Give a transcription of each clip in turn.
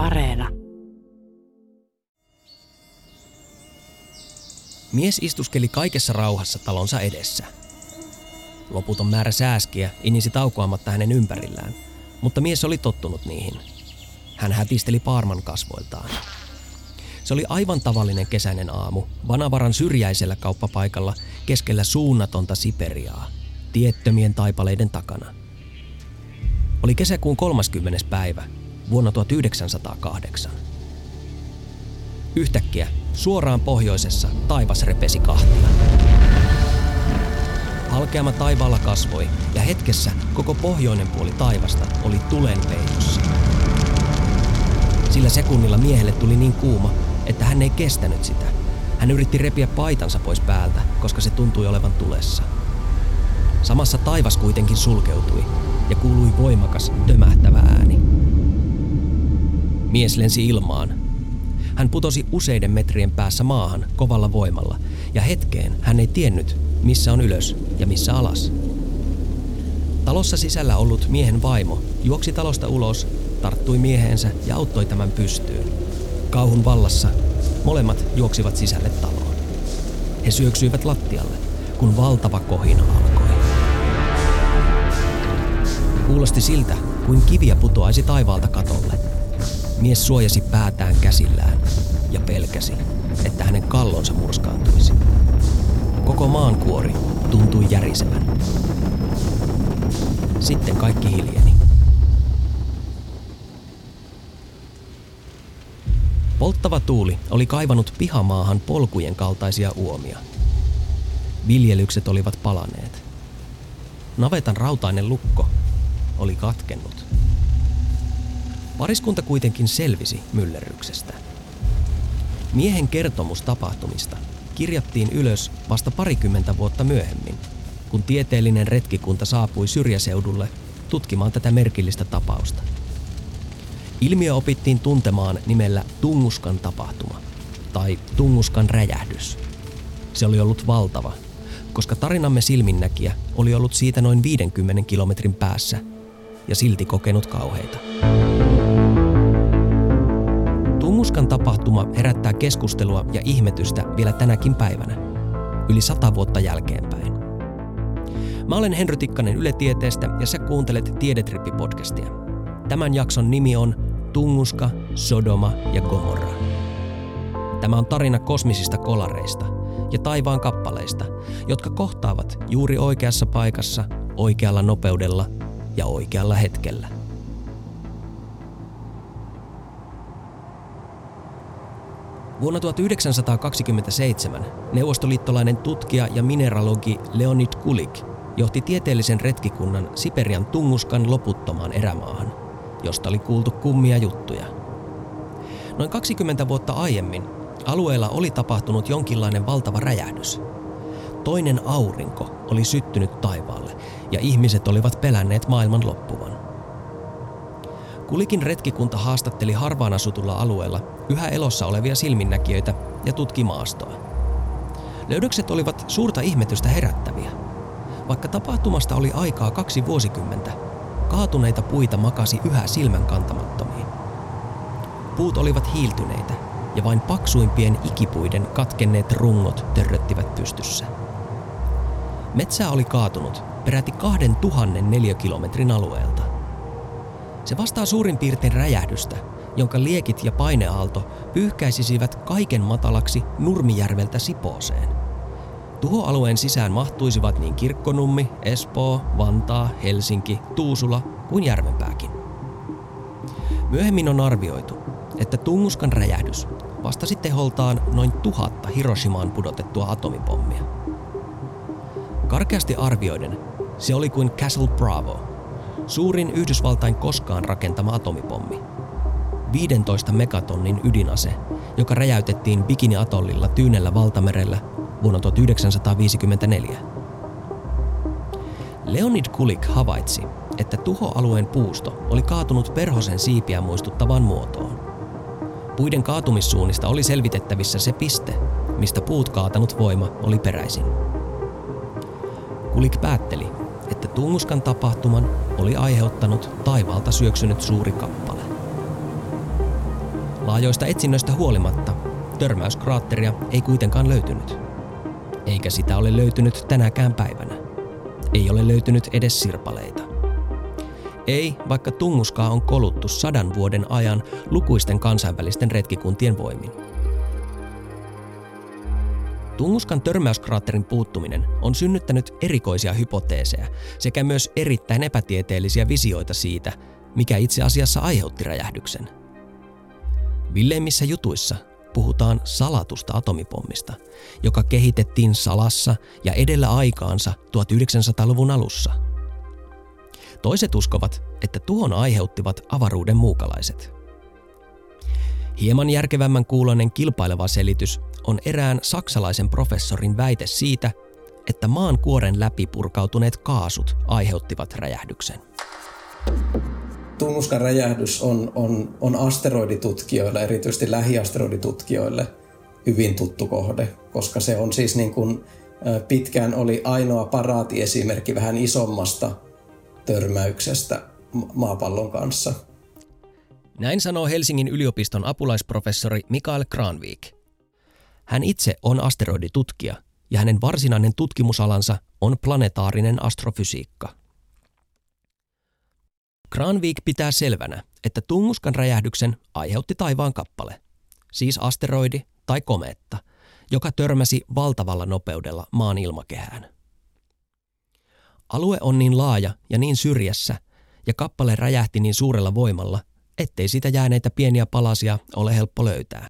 Areena. Mies istuskeli kaikessa rauhassa talonsa edessä. Loputon määrä sääskiä inisi taukoamatta hänen ympärillään, mutta mies oli tottunut niihin. Hän hätisteli paarman kasvoiltaan. Se oli aivan tavallinen kesäinen aamu, Vanavaran syrjäisellä kauppapaikalla keskellä suunnatonta Siperiaa, tiettömien taipaleiden takana. Oli kesäkuun 30. päivä vuonna 1908. Yhtäkkiä suoraan pohjoisessa taivas repesi kahtia. Halkeama taivaalla kasvoi ja hetkessä koko pohjoinen puoli taivasta oli tulen peitossa. Sillä sekunnilla miehelle tuli niin kuuma, että hän ei kestänyt sitä. Hän yritti repiä paitansa pois päältä, koska se tuntui olevan tulessa. Samassa taivas kuitenkin sulkeutui ja kuului voimakas, tömähtävä ääni. Mies lensi ilmaan. Hän putosi useiden metrien päässä maahan kovalla voimalla, ja hetkeen hän ei tiennyt, missä on ylös ja missä alas. Talossa sisällä ollut miehen vaimo juoksi talosta ulos, tarttui mieheensä ja auttoi tämän pystyyn. Kauhun vallassa molemmat juoksivat sisälle taloon. He syöksyivät lattialle, kun valtava kohina alkoi. Kuulosti siltä, kuin kiviä putoaisi taivaalta katolle. Mies suojasi päätään käsillään ja pelkäsi, että hänen kallonsa murskaantuisi. Koko maan kuori tuntui järisevän. Sitten kaikki hiljeni. Polttava tuuli oli kaivanut pihamaahan polkujen kaltaisia uomia. Viljelykset olivat palaneet. Navetan rautainen lukko oli katkennut. Pariskunta kuitenkin selvisi myllerryksestä. Miehen kertomus tapahtumista kirjattiin ylös vasta parikymmentä vuotta myöhemmin, kun tieteellinen retkikunta saapui syrjäseudulle tutkimaan tätä merkillistä tapausta. Ilmiö opittiin tuntemaan nimellä Tunguskan tapahtuma tai Tunguskan räjähdys. Se oli ollut valtava, koska tarinamme silminnäkijä oli ollut siitä noin 50 kilometrin päässä ja silti kokenut kauheita. Tunguskan tapahtuma herättää keskustelua ja ihmetystä vielä tänäkin päivänä, yli sata vuotta jälkeenpäin. Mä olen Henry Tikkanen Yle Tieteestä ja sä kuuntelet Tiedetrippi-podcastia. Tämän jakson nimi on Tunguska, Sodoma ja Gomorra. Tämä on tarina kosmisista kolareista ja taivaan kappaleista, jotka kohtaavat juuri oikeassa paikassa, oikealla nopeudella ja oikealla hetkellä. Vuonna 1927 neuvostoliittolainen tutkija ja mineralogi Leonid Kulik johti tieteellisen retkikunnan Siperian Tunguskan loputtomaan erämaahan, josta oli kuultu kummia juttuja. Noin 20 vuotta aiemmin alueella oli tapahtunut jonkinlainen valtava räjähdys. Toinen aurinko oli syttynyt taivaalle ja ihmiset olivat pelänneet maailman loppuvan. Kulikin retkikunta haastatteli harvaan asutulla alueella yhä elossa olevia silminnäkijöitä ja tutki maastoa. Löydökset olivat suurta ihmetystä herättäviä. Vaikka tapahtumasta oli aikaa kaksi vuosikymmentä, kaatuneita puita makasi yhä silmän kantamattomiin. Puut olivat hiiltyneitä ja vain paksuimpien ikipuiden katkenneet rungot törröttivät pystyssä. Metsää oli kaatunut peräti 2000 neliökilometrin alueelta. Se vastaa suurin piirtein räjähdystä, jonka liekit ja paineaalto pyyhkäisisivät kaiken matalaksi Nurmijärveltä Sipooseen. Tuhoalueen sisään mahtuisivat niin Kirkkonummi, Espoo, Vantaa, Helsinki, Tuusula kuin Järvenpääkin. Myöhemmin on arvioitu, että Tunguskan räjähdys vastasi teholtaan noin tuhatta Hiroshimaan pudotettua atomipommia. Karkeasti arvioiden se oli kuin Castle Bravo, suurin Yhdysvaltain koskaan rakentama atomipommi. 15 megatonnin ydinase, joka räjäytettiin Bikini-atollilla Tyynellä valtamerellä vuonna 1954. Leonid Kulik havaitsi, että tuhoalueen puusto oli kaatunut perhosen siipiä muistuttavaan muotoon. Puiden kaatumissuunnista oli selvitettävissä se piste, mistä puut kaatanut voima oli peräisin. Kulik päätteli, että Tunguskan tapahtuman oli aiheuttanut taivaalta syöksynyt suuri kappale. Laajoista etsinnöistä huolimatta törmäyskraatteria ei kuitenkaan löytynyt. Eikä sitä ole löytynyt tänäkään päivänä. Ei ole löytynyt edes sirpaleita. Ei, vaikka Tunguskaa on koluttu sadan vuoden ajan lukuisten kansainvälisten retkikuntien voimin. Tunguskan törmäyskraatterin puuttuminen on synnyttänyt erikoisia hypoteeseja sekä myös erittäin epätieteellisiä visioita siitä, mikä itse asiassa aiheutti räjähdyksen. Villeimmissä jutuissa puhutaan salatusta atomipommista, joka kehitettiin salassa ja edellä aikaansa 1900-luvun alussa. Toiset uskovat, että tuhon aiheuttivat avaruuden muukalaiset. Hieman järkevämmän kuuloinen kilpaileva selitys on erään saksalaisen professorin väite siitä, että maan kuoren läpi purkautuneet kaasut aiheuttivat räjähdyksen. Tunnuskan räjähdys on, on, on asteroiditutkijoille, erityisesti lähiasteroiditutkijoille, hyvin tuttu kohde, koska se on siis niin kuin, pitkään oli ainoa paraatiesimerkki vähän isommasta törmäyksestä maapallon kanssa. Näin sanoo Helsingin yliopiston apulaisprofessori Mikael Kranvik. Hän itse on asteroiditutkija ja hänen varsinainen tutkimusalansa on planetaarinen astrofysiikka. Kranvik pitää selvänä, että Tunguskan räjähdyksen aiheutti taivaan kappale, siis asteroidi tai kometta, joka törmäsi valtavalla nopeudella maan ilmakehään. Alue on niin laaja ja niin syrjässä, ja kappale räjähti niin suurella voimalla, ettei sitä jääneitä pieniä palasia ole helppo löytää.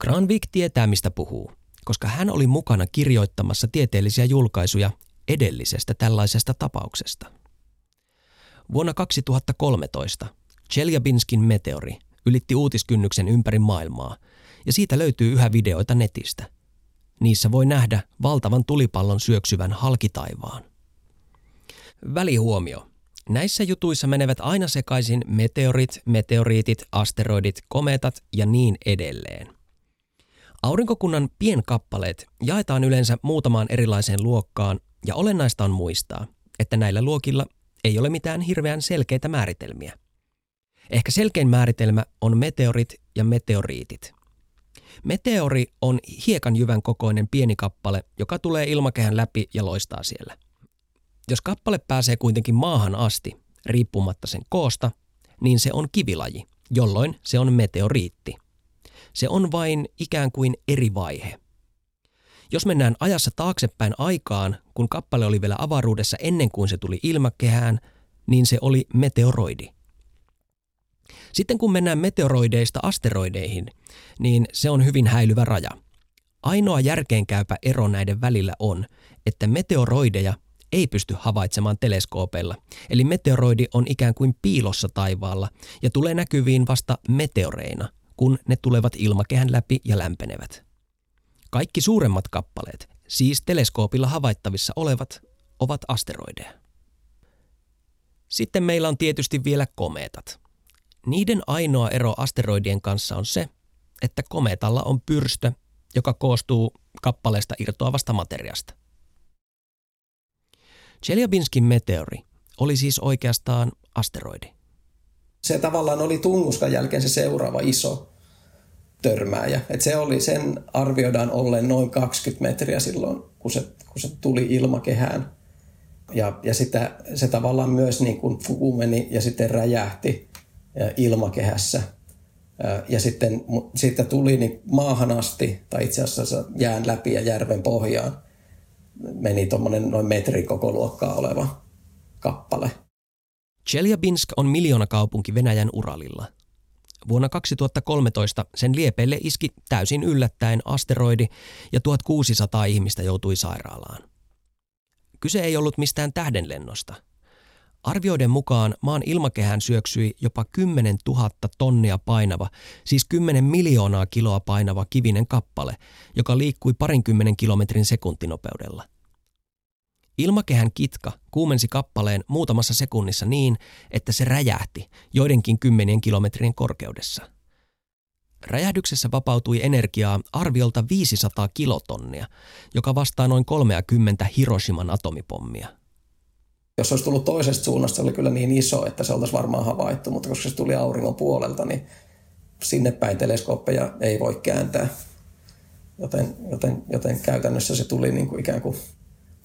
Granvik tietää, mistä puhuu, koska hän oli mukana kirjoittamassa tieteellisiä julkaisuja edellisestä tällaisesta tapauksesta. Vuonna 2013 Chelyabinskin meteori ylitti uutiskynnyksen ympäri maailmaa, ja siitä löytyy yhä videoita netistä. Niissä voi nähdä valtavan tulipallon syöksyvän halkitaivaan. Välihuomio. Näissä jutuissa menevät aina sekaisin meteorit, meteoriitit, asteroidit, kometat ja niin edelleen – Aurinkokunnan pienkappaleet jaetaan yleensä muutamaan erilaiseen luokkaan ja olennaista on muistaa, että näillä luokilla ei ole mitään hirveän selkeitä määritelmiä. Ehkä selkein määritelmä on meteorit ja meteoriitit. Meteori on hiekanjyvän kokoinen pieni kappale, joka tulee ilmakehän läpi ja loistaa siellä. Jos kappale pääsee kuitenkin maahan asti, riippumatta sen koosta, niin se on kivilaji, jolloin se on meteoriitti. Se on vain ikään kuin eri vaihe. Jos mennään ajassa taaksepäin aikaan, kun kappale oli vielä avaruudessa ennen kuin se tuli ilmakehään, niin se oli meteoroidi. Sitten kun mennään meteoroideista asteroideihin, niin se on hyvin häilyvä raja. Ainoa järkeenkäypä ero näiden välillä on, että meteoroideja ei pysty havaitsemaan teleskoopeilla, eli meteoroidi on ikään kuin piilossa taivaalla ja tulee näkyviin vasta meteoreina – kun ne tulevat ilmakehän läpi ja lämpenevät. Kaikki suuremmat kappaleet, siis teleskoopilla havaittavissa olevat, ovat asteroideja. Sitten meillä on tietysti vielä komeetat. Niiden ainoa ero asteroidien kanssa on se, että kometalla on pyrstö, joka koostuu kappaleesta irtoavasta materiasta. Chelyabinskin meteori oli siis oikeastaan asteroidi se tavallaan oli Tunguskan jälkeen se seuraava iso törmääjä. Et se oli, sen arvioidaan olleen noin 20 metriä silloin, kun se, kun se tuli ilmakehään. Ja, ja sitä, se tavallaan myös niin kuin kuumeni ja sitten räjähti ilmakehässä. Ja sitten siitä tuli niin maahan asti, tai itse asiassa jään läpi ja järven pohjaan, meni tuommoinen noin metrin koko luokkaa oleva kappale. Chelyabinsk on miljoonakaupunki Venäjän Uralilla. Vuonna 2013 sen liepeille iski täysin yllättäen asteroidi ja 1600 ihmistä joutui sairaalaan. Kyse ei ollut mistään tähdenlennosta. Arvioiden mukaan maan ilmakehään syöksyi jopa 10 000 tonnia painava, siis 10 miljoonaa kiloa painava kivinen kappale, joka liikkui parinkymmenen kilometrin sekuntinopeudella. Ilmakehän kitka kuumensi kappaleen muutamassa sekunnissa niin, että se räjähti joidenkin kymmenien kilometrin korkeudessa. Räjähdyksessä vapautui energiaa arviolta 500 kilotonnia, joka vastaa noin 30 Hiroshiman atomipommia. Jos olisi tullut toisesta suunnasta, se oli kyllä niin iso, että se oltaisiin varmaan havaittu, mutta koska se tuli auringon puolelta, niin sinne päin teleskooppeja ei voi kääntää. Joten, joten, joten käytännössä se tuli niin kuin ikään kuin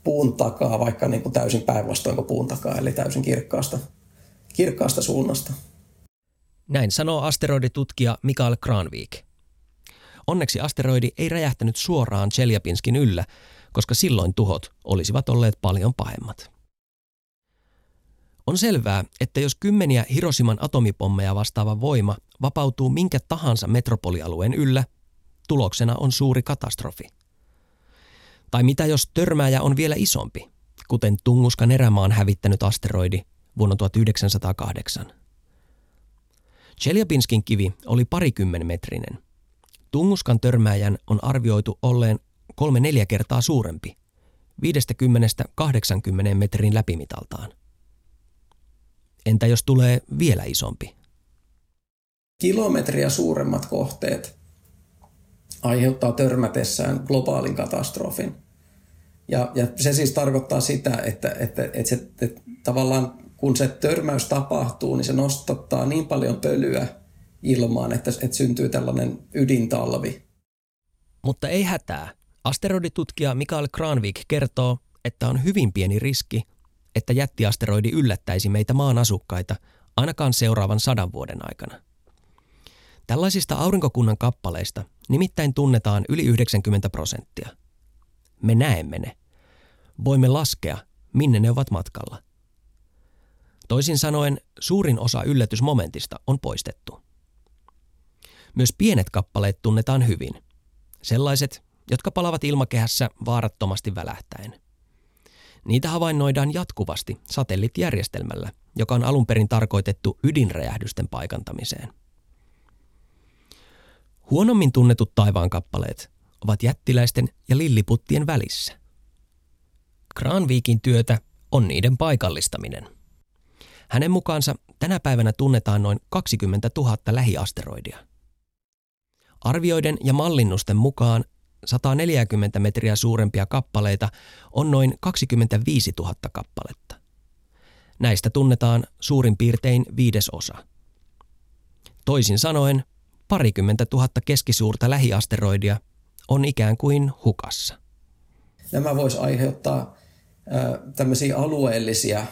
puun takaa, vaikka niin kuin täysin päinvastoin kuin puun takaa, eli täysin kirkkaasta, kirkkaasta suunnasta. Näin sanoo asteroiditutkija Mikael Kranvik. Onneksi asteroidi ei räjähtänyt suoraan Cheljapinskin yllä, koska silloin tuhot olisivat olleet paljon pahemmat. On selvää, että jos kymmeniä Hiroshiman atomipommeja vastaava voima vapautuu minkä tahansa metropolialueen yllä, tuloksena on suuri katastrofi. Tai mitä jos törmääjä on vielä isompi, kuten Tunguskan erämaan hävittänyt asteroidi vuonna 1908. Cheljabinskin kivi oli parikymmen metrinen. Tunguskan törmääjän on arvioitu olleen kolme neljä kertaa suurempi, 50-80 metrin läpimitaltaan. Entä jos tulee vielä isompi? Kilometriä suuremmat kohteet aiheuttaa törmätessään globaalin katastrofin. Ja, ja se siis tarkoittaa sitä, että, että, että, se, että tavallaan kun se törmäys tapahtuu, niin se nostattaa niin paljon pölyä ilmaan, että, että syntyy tällainen ydintalvi. Mutta ei hätää. Asteroiditutkija Mikael Kranvik kertoo, että on hyvin pieni riski, että jättiasteroidi yllättäisi meitä maan asukkaita ainakaan seuraavan sadan vuoden aikana. Tällaisista aurinkokunnan kappaleista nimittäin tunnetaan yli 90 prosenttia. Me näemme ne. Voimme laskea, minne ne ovat matkalla. Toisin sanoen, suurin osa yllätysmomentista on poistettu. Myös pienet kappaleet tunnetaan hyvin. Sellaiset, jotka palavat ilmakehässä vaarattomasti välähtäen. Niitä havainnoidaan jatkuvasti satelliittijärjestelmällä, joka on alun perin tarkoitettu ydinräjähdysten paikantamiseen. Huonommin tunnetut taivaan kappaleet ovat jättiläisten ja lilliputtien välissä. Kranviikin työtä on niiden paikallistaminen. Hänen mukaansa tänä päivänä tunnetaan noin 20 000 lähiasteroidia. Arvioiden ja mallinnusten mukaan 140 metriä suurempia kappaleita on noin 25 000 kappaletta. Näistä tunnetaan suurin piirtein viidesosa. Toisin sanoen, parikymmentä tuhatta keskisuurta lähiasteroidia on ikään kuin hukassa. Nämä voisi aiheuttaa tämmöisiä alueellisia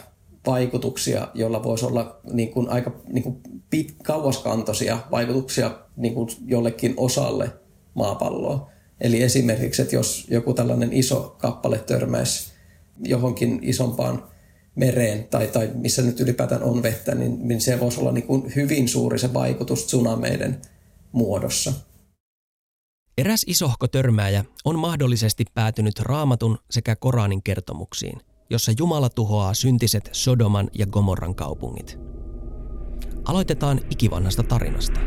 vaikutuksia, joilla voisi olla niin kuin aika niin kuin pit, kauaskantoisia vaikutuksia niin kuin jollekin osalle maapalloa. Eli esimerkiksi, että jos joku tällainen iso kappale törmäisi johonkin isompaan mereen tai, tai missä nyt ylipäätään on vettä, niin, niin se voisi olla niin kuin hyvin suuri se vaikutus tsunameiden muodossa. Eräs isohko törmääjä on mahdollisesti päätynyt raamatun sekä Koranin kertomuksiin, jossa Jumala tuhoaa syntiset Sodoman ja Gomorran kaupungit. Aloitetaan ikivanhasta tarinasta.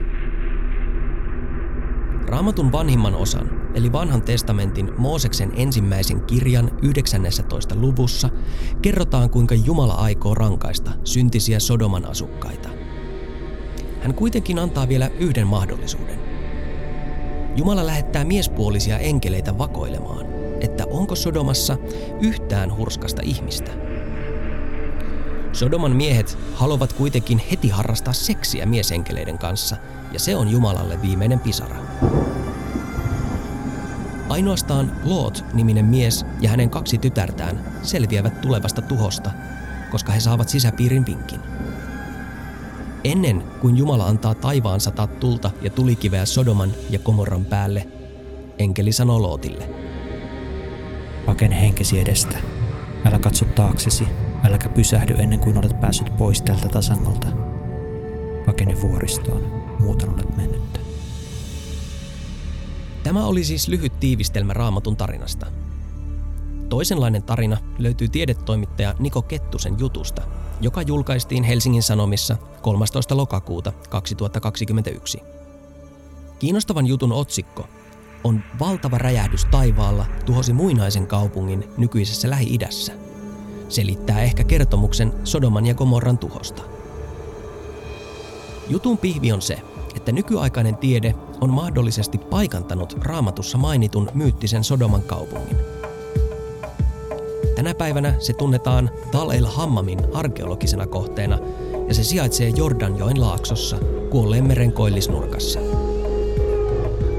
Raamatun vanhimman osan, eli vanhan testamentin Mooseksen ensimmäisen kirjan 19. luvussa, kerrotaan kuinka Jumala aikoo rankaista syntisiä Sodoman asukkaita. Hän kuitenkin antaa vielä yhden mahdollisuuden. Jumala lähettää miespuolisia enkeleitä vakoilemaan, että onko Sodomassa yhtään hurskasta ihmistä. Sodoman miehet haluavat kuitenkin heti harrastaa seksiä miesenkeleiden kanssa, ja se on Jumalalle viimeinen pisara. Ainoastaan Lot-niminen mies ja hänen kaksi tytärtään selviävät tulevasta tuhosta, koska he saavat sisäpiirin vinkin. Ennen kuin Jumala antaa taivaan sataa tulta ja tulikiveä Sodoman ja Komorran päälle, enkeli sanoo Lootille. Pakene henkesi edestä. Älä katso taaksesi, äläkä pysähdy ennen kuin olet päässyt pois tältä tasangolta. Pakene vuoristoon, muuten olet mennyt. Tämä oli siis lyhyt tiivistelmä raamatun tarinasta. Toisenlainen tarina löytyy tiedetoimittaja Niko Kettusen jutusta, joka julkaistiin Helsingin Sanomissa 13. lokakuuta 2021. Kiinnostavan jutun otsikko on Valtava räjähdys taivaalla tuhosi muinaisen kaupungin nykyisessä Lähi-idässä. Selittää ehkä kertomuksen Sodoman ja Gomorran tuhosta. Jutun pihvi on se, että nykyaikainen tiede on mahdollisesti paikantanut raamatussa mainitun myyttisen Sodoman kaupungin – Tänä päivänä se tunnetaan Tal el Hammamin arkeologisena kohteena ja se sijaitsee Jordanjoen laaksossa kuolleen meren koillisnurkassa.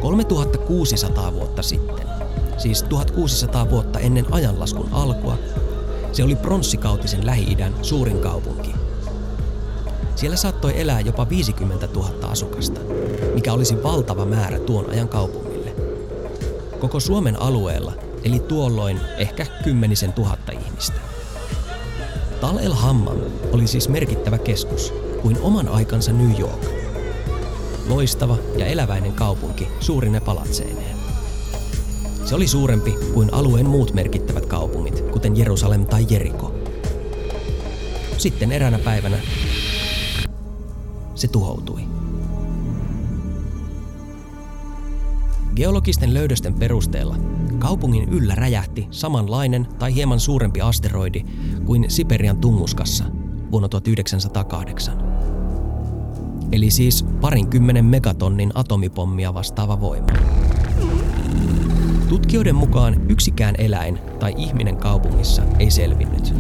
3600 vuotta sitten, siis 1600 vuotta ennen ajanlaskun alkua, se oli pronssikautisen Lähi-idän suurin kaupunki. Siellä saattoi elää jopa 50 000 asukasta, mikä olisi valtava määrä tuon ajan kaupungille. Koko Suomen alueella eli tuolloin ehkä kymmenisen tuhatta ihmistä. Tal el Hammam oli siis merkittävä keskus, kuin oman aikansa New York. Loistava ja eläväinen kaupunki suurine palatseineen. Se oli suurempi kuin alueen muut merkittävät kaupungit, kuten Jerusalem tai Jeriko. Sitten eräänä päivänä se tuhoutui. Geologisten löydösten perusteella kaupungin yllä räjähti samanlainen tai hieman suurempi asteroidi kuin Siperian tunguskassa vuonna 1908. Eli siis parinkymmenen megatonnin atomipommia vastaava voima. Tutkijoiden mukaan yksikään eläin tai ihminen kaupungissa ei selvinnyt.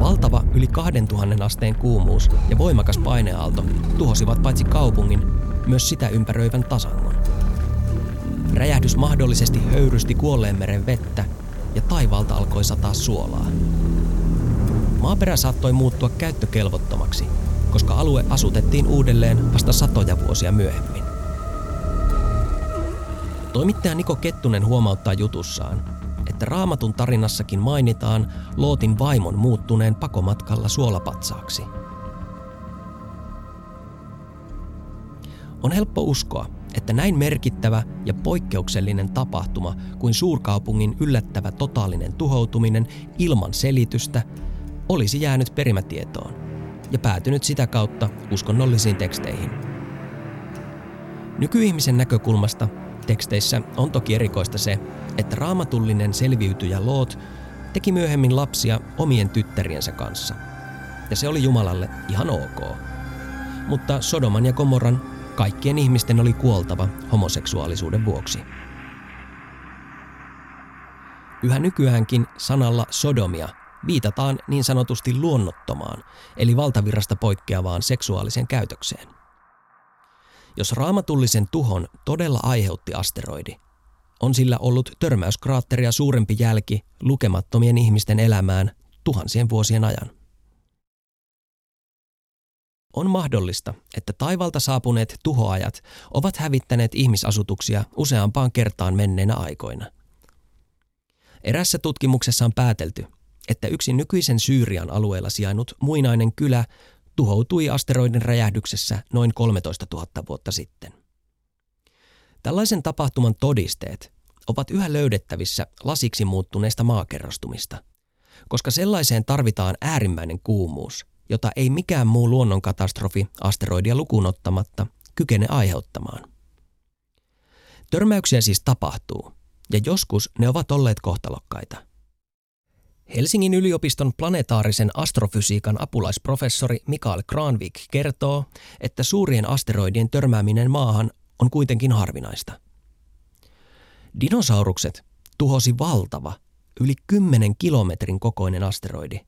Valtava yli 2000 asteen kuumuus ja voimakas paineaalto tuhosivat paitsi kaupungin, myös sitä ympäröivän tasangon. Räjähdys mahdollisesti höyrysti meren vettä ja taivaalta alkoi sataa suolaa. Maaperä saattoi muuttua käyttökelvottomaksi, koska alue asutettiin uudelleen vasta satoja vuosia myöhemmin. Toimittaja Niko Kettunen huomauttaa jutussaan, että raamatun tarinassakin mainitaan Lootin vaimon muuttuneen pakomatkalla suolapatsaaksi. On helppo uskoa, että näin merkittävä ja poikkeuksellinen tapahtuma kuin suurkaupungin yllättävä totaalinen tuhoutuminen ilman selitystä olisi jäänyt perimätietoon ja päätynyt sitä kautta uskonnollisiin teksteihin. Nykyihmisen näkökulmasta teksteissä on toki erikoista se, että raamatullinen selviytyjä Loot teki myöhemmin lapsia omien tyttäriensä kanssa. Ja se oli Jumalalle ihan ok. Mutta Sodoman ja Komorran kaikkien ihmisten oli kuoltava homoseksuaalisuuden vuoksi. Yhä nykyäänkin sanalla sodomia viitataan niin sanotusti luonnottomaan, eli valtavirrasta poikkeavaan seksuaaliseen käytökseen. Jos raamatullisen tuhon todella aiheutti asteroidi, on sillä ollut törmäyskraatteria suurempi jälki lukemattomien ihmisten elämään tuhansien vuosien ajan. On mahdollista, että taivalta saapuneet tuhoajat ovat hävittäneet ihmisasutuksia useampaan kertaan menneinä aikoina. Erässä tutkimuksessa on päätelty, että yksi nykyisen Syyrian alueella sijainnut muinainen kylä tuhoutui asteroidin räjähdyksessä noin 13 000 vuotta sitten. Tällaisen tapahtuman todisteet ovat yhä löydettävissä lasiksi muuttuneista maakerrostumista, koska sellaiseen tarvitaan äärimmäinen kuumuus, jota ei mikään muu luonnonkatastrofi asteroidia lukuun ottamatta kykene aiheuttamaan. Törmäyksiä siis tapahtuu, ja joskus ne ovat olleet kohtalokkaita – Helsingin yliopiston planetaarisen astrofysiikan apulaisprofessori Mikael Kranvik kertoo, että suurien asteroidien törmääminen maahan on kuitenkin harvinaista. Dinosaurukset tuhosi valtava, yli 10 kilometrin kokoinen asteroidi,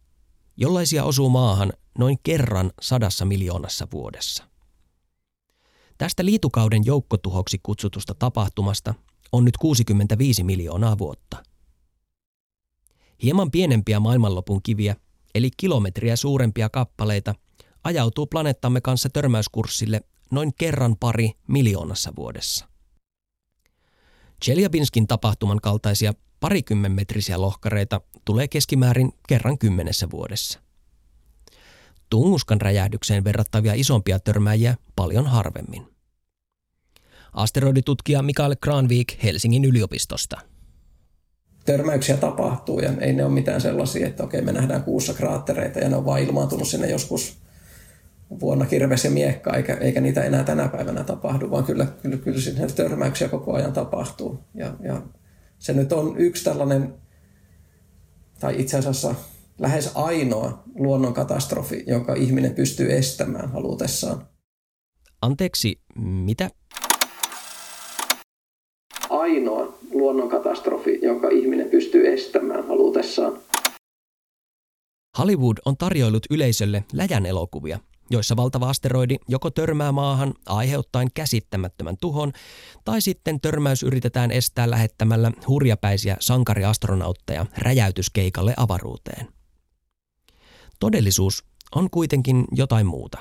jollaisia osuu maahan noin kerran sadassa miljoonassa vuodessa. Tästä liitukauden joukkotuhoksi kutsutusta tapahtumasta on nyt 65 miljoonaa vuotta – Hieman pienempiä maailmanlopun kiviä, eli kilometriä suurempia kappaleita, ajautuu planeettamme kanssa törmäyskurssille noin kerran pari miljoonassa vuodessa. Chelyabinskin tapahtuman kaltaisia parikymmenmetrisiä lohkareita tulee keskimäärin kerran kymmenessä vuodessa. Tunguskan räjähdykseen verrattavia isompia törmäjiä paljon harvemmin. Asteroiditutkija Mikael Kranvik Helsingin yliopistosta törmäyksiä tapahtuu ja ei ne ole mitään sellaisia, että okei me nähdään kuussa kraattereita ja ne on vaan ilmaantunut sinne joskus vuonna kirves ja miekka, eikä, eikä niitä enää tänä päivänä tapahdu, vaan kyllä, kyllä, kyllä sinne törmäyksiä koko ajan tapahtuu. Ja, ja se nyt on yksi tällainen, tai itse asiassa lähes ainoa luonnonkatastrofi, jonka ihminen pystyy estämään halutessaan. Anteeksi, mitä? Ainoa luonnonkatastrofi, jonka ihminen pystyy estämään halutessaan. Hollywood on tarjoillut yleisölle läjän elokuvia, joissa valtava asteroidi joko törmää maahan aiheuttaen käsittämättömän tuhon, tai sitten törmäys yritetään estää lähettämällä hurjapäisiä sankariastronautteja räjäytyskeikalle avaruuteen. Todellisuus on kuitenkin jotain muuta.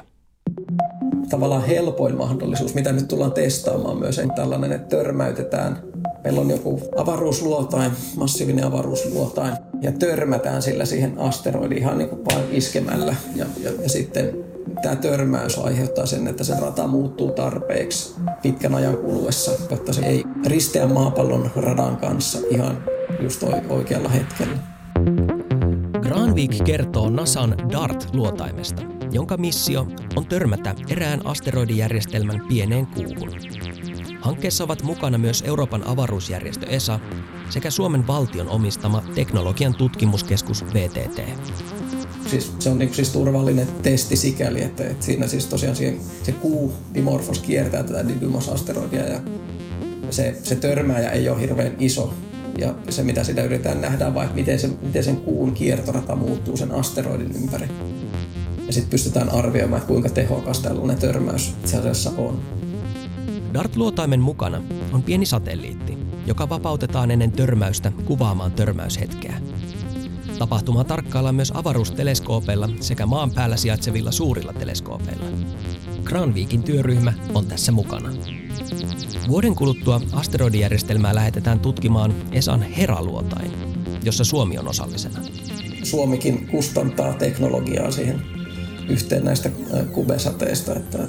Tavallaan helpoin mahdollisuus, mitä nyt tullaan testaamaan myös, on tällainen, että törmäytetään. Meillä on joku avaruusluotain, massiivinen avaruusluotain, ja törmätään sillä siihen asteroidiin ihan niin kuin vain iskemällä. Ja, ja, ja sitten tämä törmäys aiheuttaa sen, että se rata muuttuu tarpeeksi pitkän ajan kuluessa, jotta se ei risteä maapallon radan kanssa ihan just oikealla hetkellä. Granvik kertoo NASAn DART-luotaimesta, jonka missio on törmätä erään asteroidijärjestelmän pieneen kuuhun. Hankkeessa ovat mukana myös Euroopan avaruusjärjestö ESA sekä Suomen valtion omistama teknologian tutkimuskeskus VTT. Siis, se on niin siis turvallinen testi sikäli, että, että siinä siis tosiaan siihen, se kuu Dimorphos kiertää tätä Didymos-asteroidia ja se, se törmääjä ei ole hirveän iso, ja se, mitä sitä yritetään nähdä, vaan miten, se, miten sen kuun kiertorata muuttuu sen asteroidin ympäri. Ja sitten pystytään arvioimaan, että kuinka tehokas tällainen törmäys itse asiassa on. DART-luotaimen mukana on pieni satelliitti, joka vapautetaan ennen törmäystä kuvaamaan törmäyshetkeä. Tapahtumaa tarkkaillaan myös avaruusteleskoopeilla sekä maan päällä sijaitsevilla suurilla teleskoopeilla. Granvikin työryhmä on tässä mukana. Vuoden kuluttua asteroidijärjestelmää lähetetään tutkimaan ESAn Hera-luotain, jossa Suomi on osallisena. Suomikin kustantaa teknologiaa siihen yhteen näistä kubesateista, että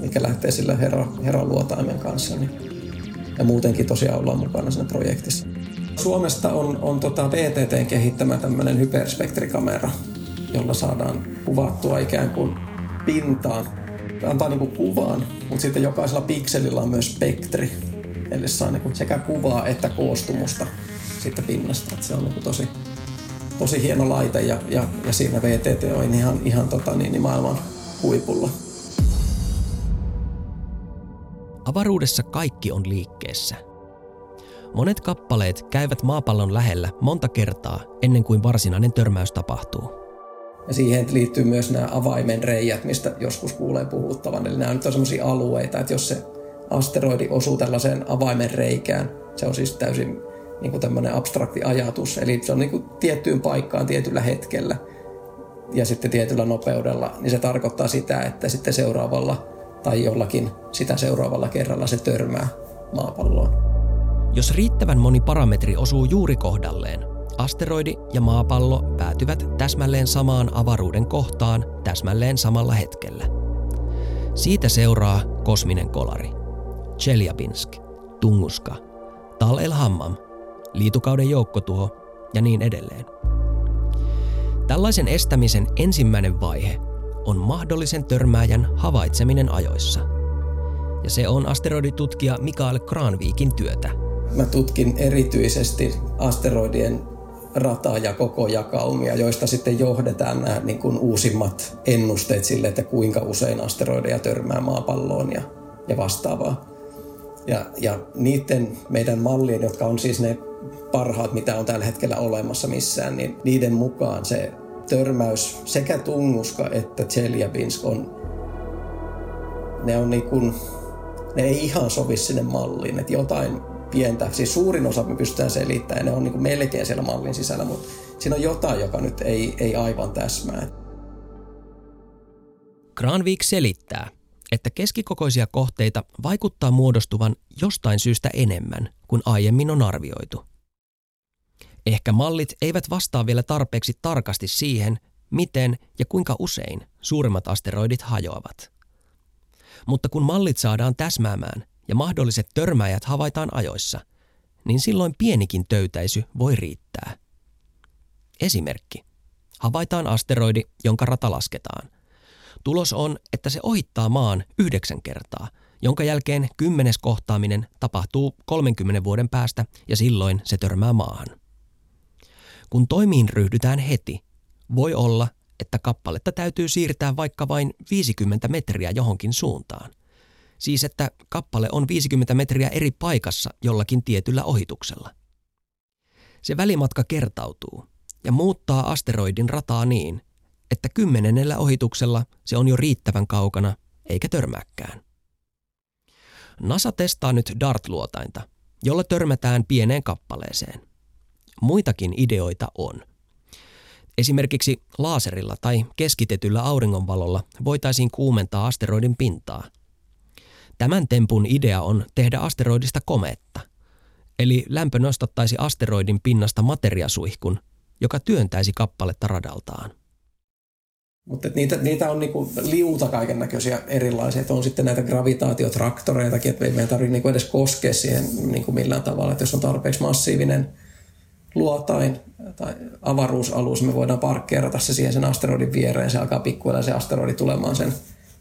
mikä lähtee sillä Hera, Hera-luotaimen kanssa. Niin, ja muutenkin tosiaan ollaan mukana siinä projektissa. Suomesta on, on tota VTTn kehittämä tämmöinen hyperspektrikamera, jolla saadaan kuvattua ikään kuin pintaan antaa niinku kuvan, mutta sitten jokaisella pikselillä on myös spektri. Eli saa niinku sekä kuvaa että koostumusta sitten pinnasta. Et se on niinku tosi, tosi hieno laite ja, ja, ja siinä VTT on ihan, ihan tota niin, niin maailman huipulla. Avaruudessa kaikki on liikkeessä. Monet kappaleet käyvät maapallon lähellä monta kertaa ennen kuin varsinainen törmäys tapahtuu. Ja siihen liittyy myös nämä avaimen reijät, mistä joskus kuulee puhuttavan. Eli nämä nyt on sellaisia alueita, että jos se asteroidi osuu tällaiseen avaimen reikään, se on siis täysin niin kuin tämmöinen abstrakti ajatus. Eli se on niin kuin tiettyyn paikkaan tietyllä hetkellä ja sitten tietyllä nopeudella, niin se tarkoittaa sitä, että sitten seuraavalla tai jollakin sitä seuraavalla kerralla se törmää maapalloon. Jos riittävän moni parametri osuu juuri kohdalleen, asteroidi ja maapallo päätyvät täsmälleen samaan avaruuden kohtaan täsmälleen samalla hetkellä. Siitä seuraa kosminen kolari. Chelyabinsk, Tunguska, Tal el Hammam, liitukauden joukkotuho ja niin edelleen. Tällaisen estämisen ensimmäinen vaihe on mahdollisen törmääjän havaitseminen ajoissa. Ja se on asteroiditutkija Mikael Kranvikin työtä. Mä tutkin erityisesti asteroidien rata- ja koko jakaumia, joista sitten johdetaan nämä niin kuin uusimmat ennusteet sille, että kuinka usein asteroideja törmää maapalloon ja, ja vastaavaa. Ja, ja niiden meidän mallien, jotka on siis ne parhaat, mitä on tällä hetkellä olemassa missään, niin niiden mukaan se törmäys sekä Tunguska että Chelyabinsk on, ne on niin kuin, ne ei ihan sovi sinne malliin, että jotain pientä, siis suurin osa me pystytään selittämään, ne on niin kuin melkein siellä mallin sisällä, mutta siinä on jotain, joka nyt ei, ei aivan täsmää. Granvik selittää, että keskikokoisia kohteita vaikuttaa muodostuvan jostain syystä enemmän kuin aiemmin on arvioitu. Ehkä mallit eivät vastaa vielä tarpeeksi tarkasti siihen, miten ja kuinka usein suuremmat asteroidit hajoavat. Mutta kun mallit saadaan täsmäämään, ja mahdolliset törmäjät havaitaan ajoissa, niin silloin pienikin töytäisy voi riittää. Esimerkki. Havaitaan asteroidi, jonka rata lasketaan. Tulos on, että se ohittaa maan yhdeksän kertaa, jonka jälkeen kymmenes kohtaaminen tapahtuu 30 vuoden päästä ja silloin se törmää maahan. Kun toimiin ryhdytään heti, voi olla, että kappaletta täytyy siirtää vaikka vain 50 metriä johonkin suuntaan. Siis että kappale on 50 metriä eri paikassa jollakin tietyllä ohituksella. Se välimatka kertautuu ja muuttaa asteroidin rataa niin, että kymmenennellä ohituksella se on jo riittävän kaukana eikä törmääkään. NASA testaa nyt DART-luotainta, jolla törmätään pieneen kappaleeseen. Muitakin ideoita on. Esimerkiksi laaserilla tai keskitetyllä auringonvalolla voitaisiin kuumentaa asteroidin pintaa. Tämän tempun idea on tehdä asteroidista kometta, eli lämpö nostattaisi asteroidin pinnasta materiasuihkun, joka työntäisi kappaletta radaltaan. Mutta niitä, niitä on niinku liuta kaiken näköisiä erilaisia. Että on sitten näitä gravitaatiotraktoreitakin, että ei meidän tarvitse niinku edes koskea siihen niinku millään tavalla. Että jos on tarpeeksi massiivinen luotain tai avaruusalus, me voidaan parkkeerata se siihen sen asteroidin viereen. Se alkaa pikkuhiljaa se asteroidi tulemaan sen,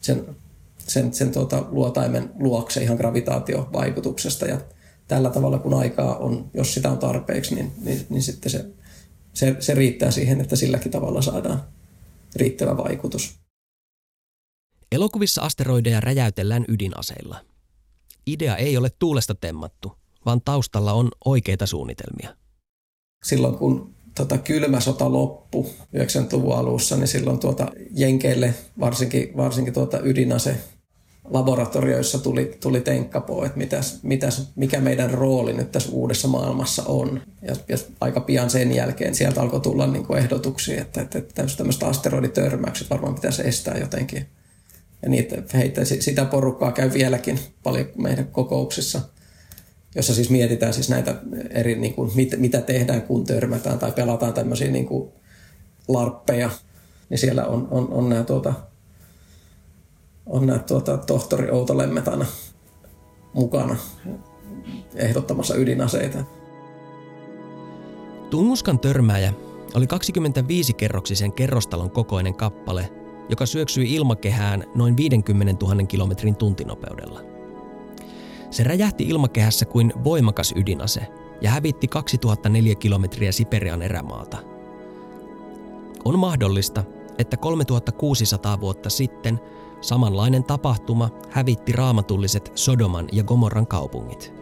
sen, sen, sen tuota, luotaimen luokse ihan gravitaatiovaikutuksesta. Ja tällä tavalla, kun aikaa on, jos sitä on tarpeeksi, niin, niin, niin sitten se, se, se riittää siihen, että silläkin tavalla saadaan riittävä vaikutus. Elokuvissa asteroideja räjäytellään ydinaseilla. Idea ei ole tuulesta temmattu, vaan taustalla on oikeita suunnitelmia. Silloin kun tota, kylmä sota loppu 90-luvun alussa, niin silloin tuota, Jenkeille varsinkin, varsinkin tuota ydinase laboratorioissa tuli, tuli tenkkapoo, että mitäs, mitäs, mikä meidän rooli nyt tässä uudessa maailmassa on. Ja, ja aika pian sen jälkeen sieltä alkoi tulla niin kuin ehdotuksia, että, että, että tämmöiset asteroiditörmäykset varmaan pitäisi estää jotenkin. Ja niitä, heitä, sitä porukkaa käy vieläkin paljon meidän kokouksissa, jossa siis mietitään siis näitä eri, niin kuin, mit, mitä tehdään, kun törmätään tai pelataan tämmöisiä niin kuin larppeja. Niin siellä on, on, on nämä tuota, on nämä tuota, tohtori Outo Lemmetana mukana ehdottamassa ydinaseita. Tunguskan törmääjä oli 25-kerroksisen kerrostalon kokoinen kappale, joka syöksyi ilmakehään noin 50 000 kilometrin tuntinopeudella. Se räjähti ilmakehässä kuin voimakas ydinase ja hävitti 2004 kilometriä Siperian erämaata. On mahdollista, että 3600 vuotta sitten – Samanlainen tapahtuma hävitti raamatulliset Sodoman ja Gomorran kaupungit.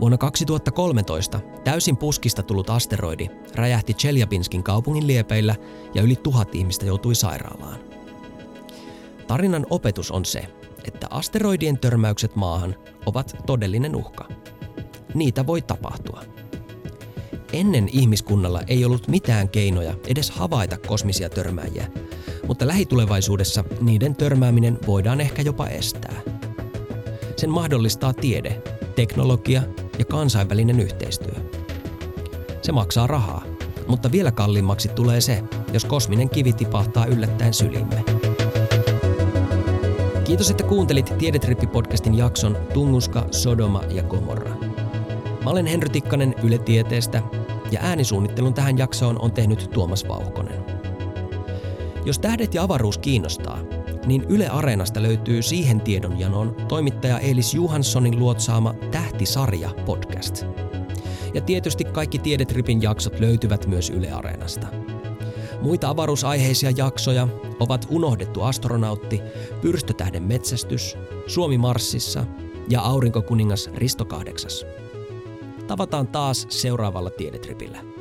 Vuonna 2013 täysin puskista tullut asteroidi räjähti Cheljabinskin kaupungin liepeillä ja yli tuhat ihmistä joutui sairaalaan. Tarinan opetus on se, että asteroidien törmäykset maahan ovat todellinen uhka. Niitä voi tapahtua. Ennen ihmiskunnalla ei ollut mitään keinoja edes havaita kosmisia törmääjiä, mutta lähitulevaisuudessa niiden törmääminen voidaan ehkä jopa estää. Sen mahdollistaa tiede, teknologia ja kansainvälinen yhteistyö. Se maksaa rahaa, mutta vielä kalliimmaksi tulee se, jos kosminen kivi tipahtaa yllättäen sylimme. Kiitos, että kuuntelit Tiedetrippi-podcastin jakson Tunguska, Sodoma ja Gomorra. Mä olen Henry Tikkanen Yle Tieteestä ja äänisuunnittelun tähän jaksoon on tehnyt Tuomas Vauhkonen. Jos tähdet ja avaruus kiinnostaa, niin Yle Areenasta löytyy siihen tiedonjanoon toimittaja Elis Johanssonin luotsaama Tähtisarja podcast. Ja tietysti kaikki Tiedetripin jaksot löytyvät myös Yle Areenasta. Muita avaruusaiheisia jaksoja ovat Unohdettu astronautti, Pyrstötähden metsästys, Suomi Marsissa ja Aurinkokuningas Risto kahdeksas. Tavataan taas seuraavalla Tiedetripillä.